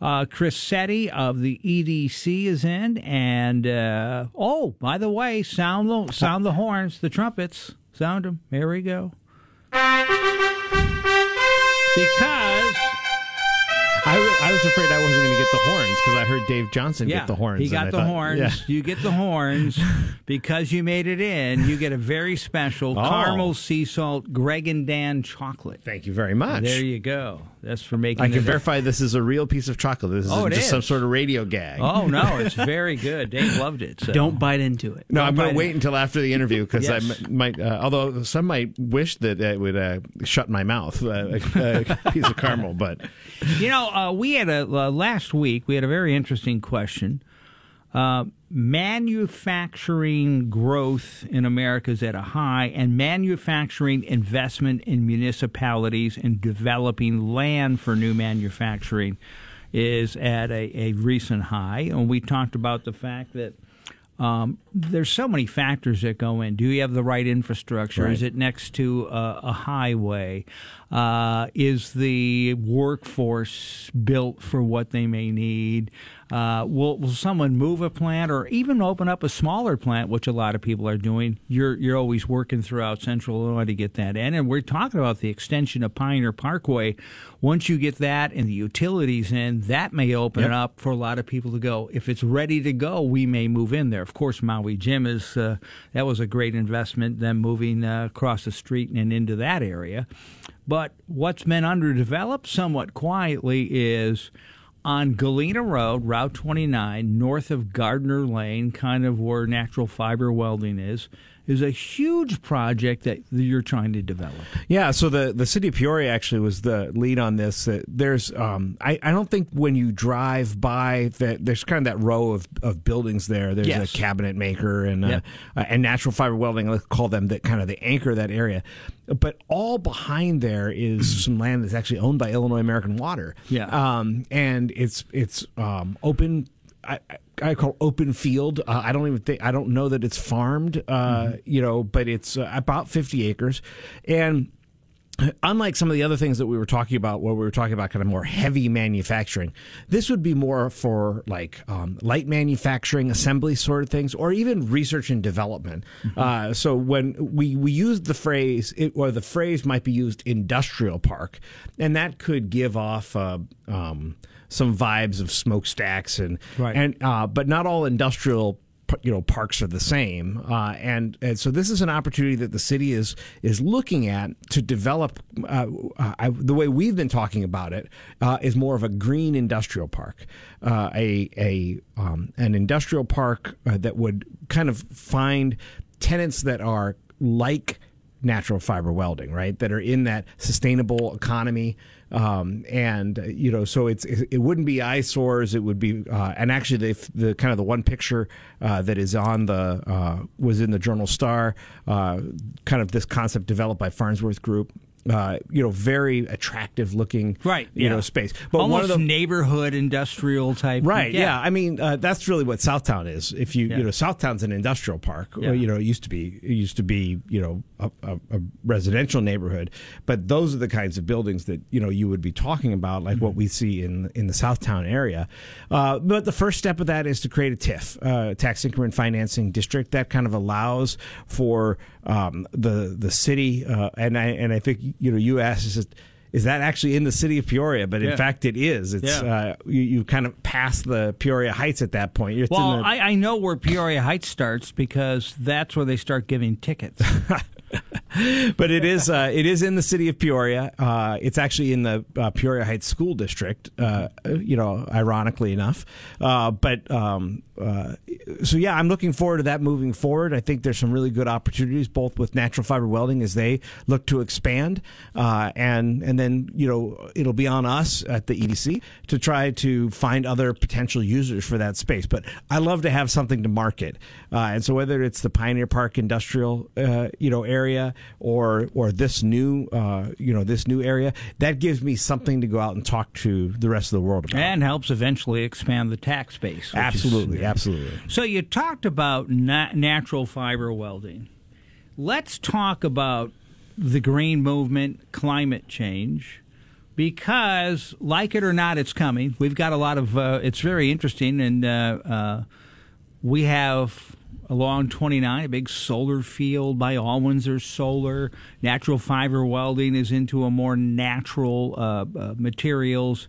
Uh, Chris Setti of the EDC is in, and uh, oh, by the way, sound the sound the horns, the trumpets, sound them. Here we go. Because I, w- I was afraid I wasn't going to get the horns because I heard Dave Johnson yeah, get the horns. he got I the thought- horns. yeah. You get the horns because you made it in. You get a very special Oh. caramel sea salt Greg and Dan chocolate. Thank you very much. There you go. That's for making. I can it- verify this is a real piece of chocolate. This Oh, isn't it just some sort of radio gag. Oh no, it's very good. Dave loved it. So. Don't bite into it. No, Don't I'm going to wait it. until after the interview because Yes. I m- might. Uh, although some might wish that it would uh, shut my mouth, uh, a, a piece of caramel. But You know, uh, we had a uh, last week. We had a very interesting question. Uh, manufacturing growth in America is at a high, and manufacturing investment in municipalities and developing land for new manufacturing is at a, a recent high. And we talked about the fact that um, there's so many factors that go in. Do you have the right infrastructure? Is it next to a, a highway? Uh, is the workforce built for what they may need? Uh, will, will someone move a plant or even open up a smaller plant, which a lot of people are doing? You're you're always working throughout Central Illinois to get that in, and we're talking about the extension of Pioneer Parkway. Once you get that and the utilities in, that may open Yep. it up for a lot of people to go. If it's ready to go, we may move in there. Of course, Maui Jim is uh, that was a great investment. Them moving uh, across the street and into that area. But what's been underdeveloped somewhat quietly is on Galena Road, Route 29, north of Gardner Lane, kind of where natural fiber welding is, is a huge project that you're trying to develop. yeah, so the the city of Peoria actually was the lead on this. There's, um, I, I don't think when you drive by that, there's kind of that row of, of buildings there. There's Yes. a cabinet maker and uh, Yep. uh, and natural fiber welding. Let's call them that kind of the anchor of that area. But all behind there is some land that's actually owned by Illinois American Water. Yeah. um, and it's it's um, open. I, I- call open field. Uh, I don't even think I don't know that it's farmed. Uh, You know, but it's uh, about fifty acres, and unlike some of the other things that we were talking about, where we were talking about kind of more heavy manufacturing, this would be more for like um, light manufacturing, assembly sort of things, or even research and development. Uh, so when we we use the phrase, it, or the phrase might be used, industrial park, and that could give off. Uh, um, some vibes of smokestacks and Right. and uh, but not all industrial you know parks are the same uh, and and so this is an opportunity that the city is is looking at to develop uh, I, the way we've been talking about it uh, is more of a green industrial park uh, a a um, an industrial park uh, that would kind of find tenants that are like natural fiber welding, right? That are in that sustainable economy, um, and uh, you know, so it's it, wouldn't be eyesores. It would be, uh, and actually, the, the kind of the one picture uh, that is on the uh, was in the Journal Star, uh, kind of this concept developed by Farnsworth Group. Uh, you know, very attractive looking, Right, You yeah. know, space. But Almost one of the neighborhood industrial type. Right. Yeah. I mean, uh, that's really what Southtown is. If you Yeah. you know, Southtown's an industrial park. Yeah. You know, it used to be it used to be you know a, a, a residential neighborhood, but those are the kinds of buildings that you know you would be talking about, like what we see in in the Southtown area. Uh, but the first step of that is to create a TIF, uh, tax increment financing district, that kind of allows for um, the the city. Uh, and I and I think you know you asked is it. Is that actually in the city of Peoria? But in Yeah. fact, it is. It's Yeah. uh, you, you kind of pass the Peoria Heights at that point. You're Well, in the, I, I know where Peoria Heights starts because that's where they start giving tickets. but it is uh, it is in the city of Peoria. Uh, it's actually in the uh, Peoria Heights School District. Uh, you know, ironically enough. Uh, but um, uh, so yeah, I'm looking forward to that moving forward. I think there's some really good opportunities both with natural fiber welding as they look to expand, uh, and and then you know it'll be on us at the EDC to try to find other potential users for that space. But I love to have something to market, uh, and so whether it's the Pioneer Park industrial uh, you know area or or this new uh, you know this new area, that gives me something to go out and talk to the rest of the world about. and helps eventually expand the tax base. which is- absolutely, absolutely. So you talked about na- natural fiber welding. Let's talk about the green movement, climate change. because, like it or not, it's coming. We've got a lot of. Uh, it's very interesting, and uh, uh, we have along 29 a big solar field by Allwindsor Solar. Natural fiber welding is into a more natural uh, uh, materials.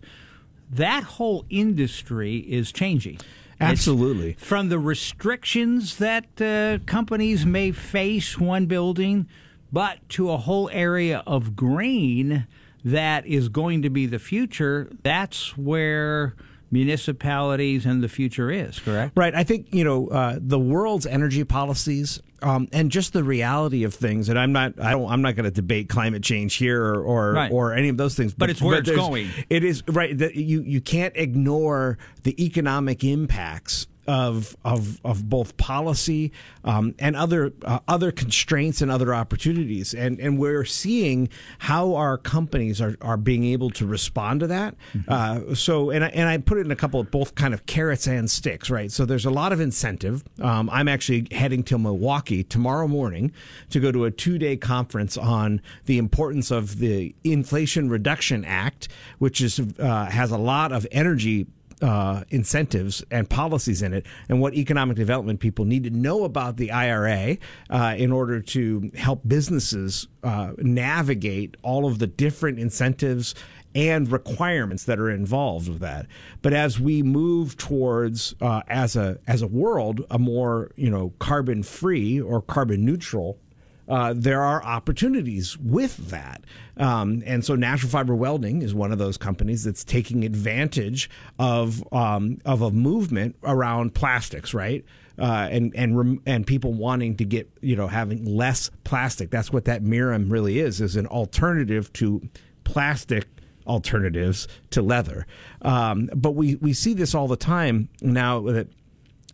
That whole industry is changing. Absolutely. It's from the restrictions that uh, companies may face one building, but to a whole area of green that is going to be the future, that's where municipalities and the future is, correct? Right. I think, you know, uh, the world's energy policies um, and just the reality of things, and I'm not, I don't, I'm not going to debate climate change here or or, right. or, any of those things. But, but it's where but it's going. It is right. That you you can't ignore the economic impacts of of of both policy um, and other uh, other constraints and other opportunities, and and we're seeing how our companies are, are being able to respond to that. Mm-hmm. Uh, so, and I, and I put it in a couple of both kind of carrots and sticks, right? So there's a lot of incentive. Um, I'm actually heading to Milwaukee tomorrow morning to go to a two day conference on the importance of the Inflation Reduction Act, which is uh, has a lot of energy uh, incentives and policies in it, and what economic development people need to know about the IRA uh, in order to help businesses uh, navigate all of the different incentives and requirements that are involved with that. But as we move towards, uh, as a as a world, a more you know carbon free or carbon neutral uh, there are opportunities with that. Um, and so Natural Fiber Welding is one of those companies that's taking advantage of um, of a movement around plastics, right? Uh, and and and people wanting to get you know having less plastic. That's what that Mirum really is is an alternative to plastic alternatives to leather. Um, but we we see this all the time now that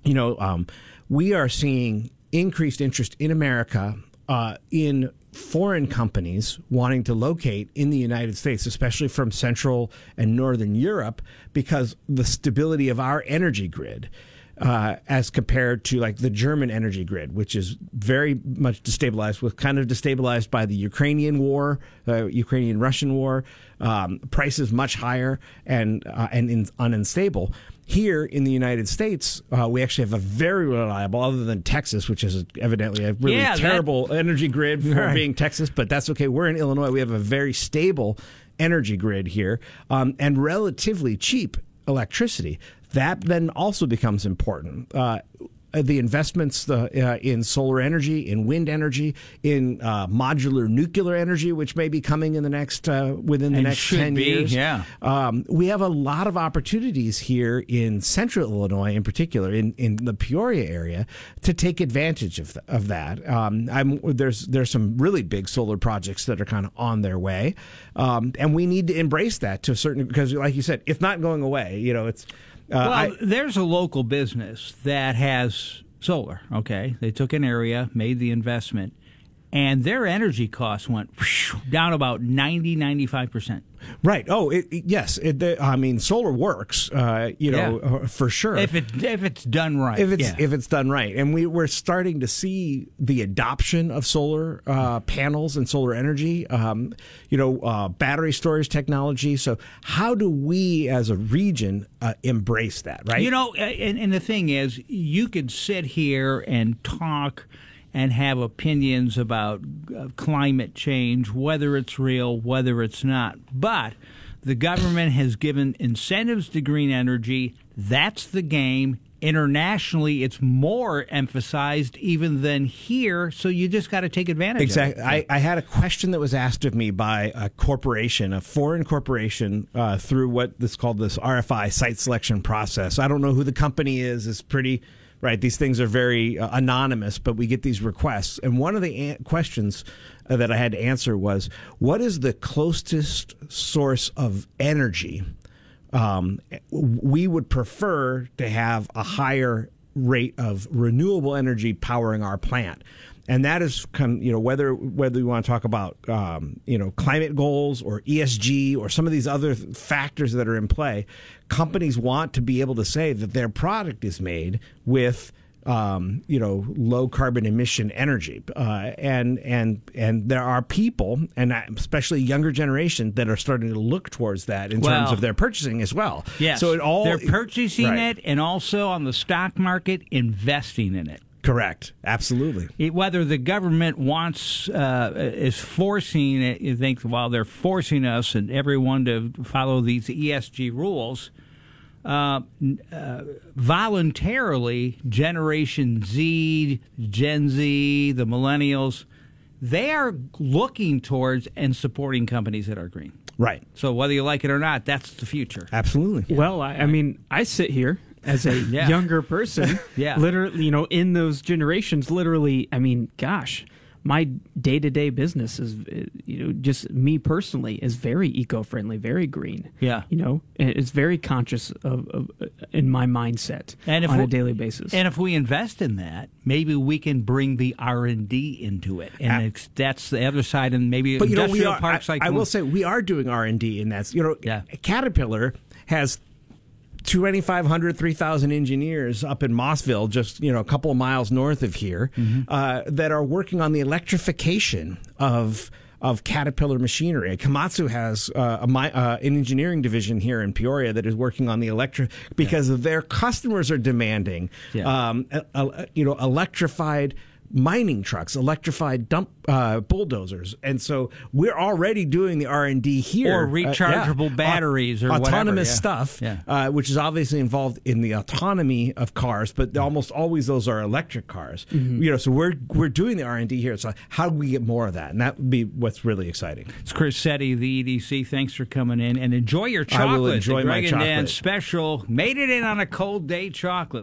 you know um, we are seeing increased interest in America uh, in foreign companies wanting to locate in the United States, especially from Central and Northern Europe, because the stability of our energy grid. Uh, as compared to like the German energy grid, which is very much destabilized, was kind of destabilized by the Ukrainian war, uh, Ukrainian Russian war, um, prices much higher and uh, and in, unstable. Here in the United States, uh, we actually have a very reliable, other than Texas, which is evidently a really yeah, terrible that, energy grid for right. being Texas, but that's okay. We're in Illinois. We have a very stable energy grid here um, and relatively cheap electricity. That then also becomes important. Uh, uh, the investments uh, uh, in solar energy, in wind energy, in uh, modular nuclear energy, which may be coming in the next uh, within the and next ten be, years. Yeah, um, we have a lot of opportunities here in Central Illinois, in particular, in, in the Peoria area, to take advantage of th- of that. Um, there's there's some really big solar projects that are kind of on their way, um, and we need to embrace that to a certain because, like you said, it's not going away. You know, it's uh, Uh, well, I, there's a local business that has solar. Okay, they took an area, made the investment, and their energy costs went down about 90, 95 percent. Right. Oh, it, it, yes. It, I mean, solar works. Uh, you know, yeah. Uh, for sure. If it if it's done right. If it's yeah. if it's done right, and we we're starting to see the adoption of solar uh, panels and solar energy. Um, you know, uh, battery storage technology. So, how do we as a region uh, embrace that? Right. You know, and, and the thing is, you could sit here and talk and have opinions about uh, climate change, whether it's real, whether it's not. But the government has given incentives to green energy. That's the game. Internationally, it's more emphasized even than here, so you just got to take advantage exactly. I, I, had a question that was asked of me by a corporation, a foreign corporation, uh, through what is called this RFI site selection process. I don't know who the company is. It's pretty right? These things are very uh, anonymous, but we get these requests. And one of the an- questions uh, that I had to answer was, what is the closest source of energy? Um, we would prefer to have a higher rate of renewable energy powering our plant and that is kind of, you know whether whether you want to talk about um, you know climate goals or ESG or some of these other factors that are in play, companies want to be able to say that their product is made with um, you know, low carbon emission energy, uh, and and and there are people, and especially younger generation, that are starting to look towards that in Well- terms of their purchasing as well. Yes. so it all they're purchasing Right. it and also on the stock market investing in it. Correct, absolutely. It- whether the government wants uh, is forcing it, you think while they're forcing us and everyone to follow these ESG rules. Uh, uh, voluntarily, Generation Z, Gen Z, the millennials, they are looking towards and supporting companies that are green. Right, So whether you like it or not, that's the future. absolutely. Well, I, I mean, I sit here as a Yeah. younger person. Yeah. Literally, you know, in those generations, literally, I mean, gosh, my day to day business is, uh, you know, just me personally is very eco friendly, very green. Yeah. You know, it's very conscious of, of uh, in my mindset And if on we- a daily basis. And if we invest in that, maybe we can bring the R and D into it, and Uh, it's, that's the other side. And maybe but you know we are. parks I, like I will say we are doing R and D in that. You know, Yeah. Caterpillar has. 2,500, 3,000 engineers up in Mossville, just you know a couple of miles north of here, Mm-hmm. uh, that are working on the electrification of of Caterpillar machinery. Komatsu has uh, a, uh, an engineering division here in Peoria that is working on the electric because their customers are demanding, Yeah. um, uh, uh, you know, electrified mining trucks, electrified dump uh, bulldozers, and so we're already doing the R and D here. Or Uh, yeah. rechargeable batteries or autonomous yeah. stuff, Yeah. Uh, which is obviously involved in the autonomy of cars, but almost always those are electric cars. Mm-hmm. You know, so we're we're doing the R and D here. So how do we get more of that? And that would be what's really exciting. It's Chris Setti, the EDC. Thanks for coming in and enjoy your chocolate. I chocolate. will enjoy the my Greg and Dan chocolate. special. Made it in on a cold day chocolate.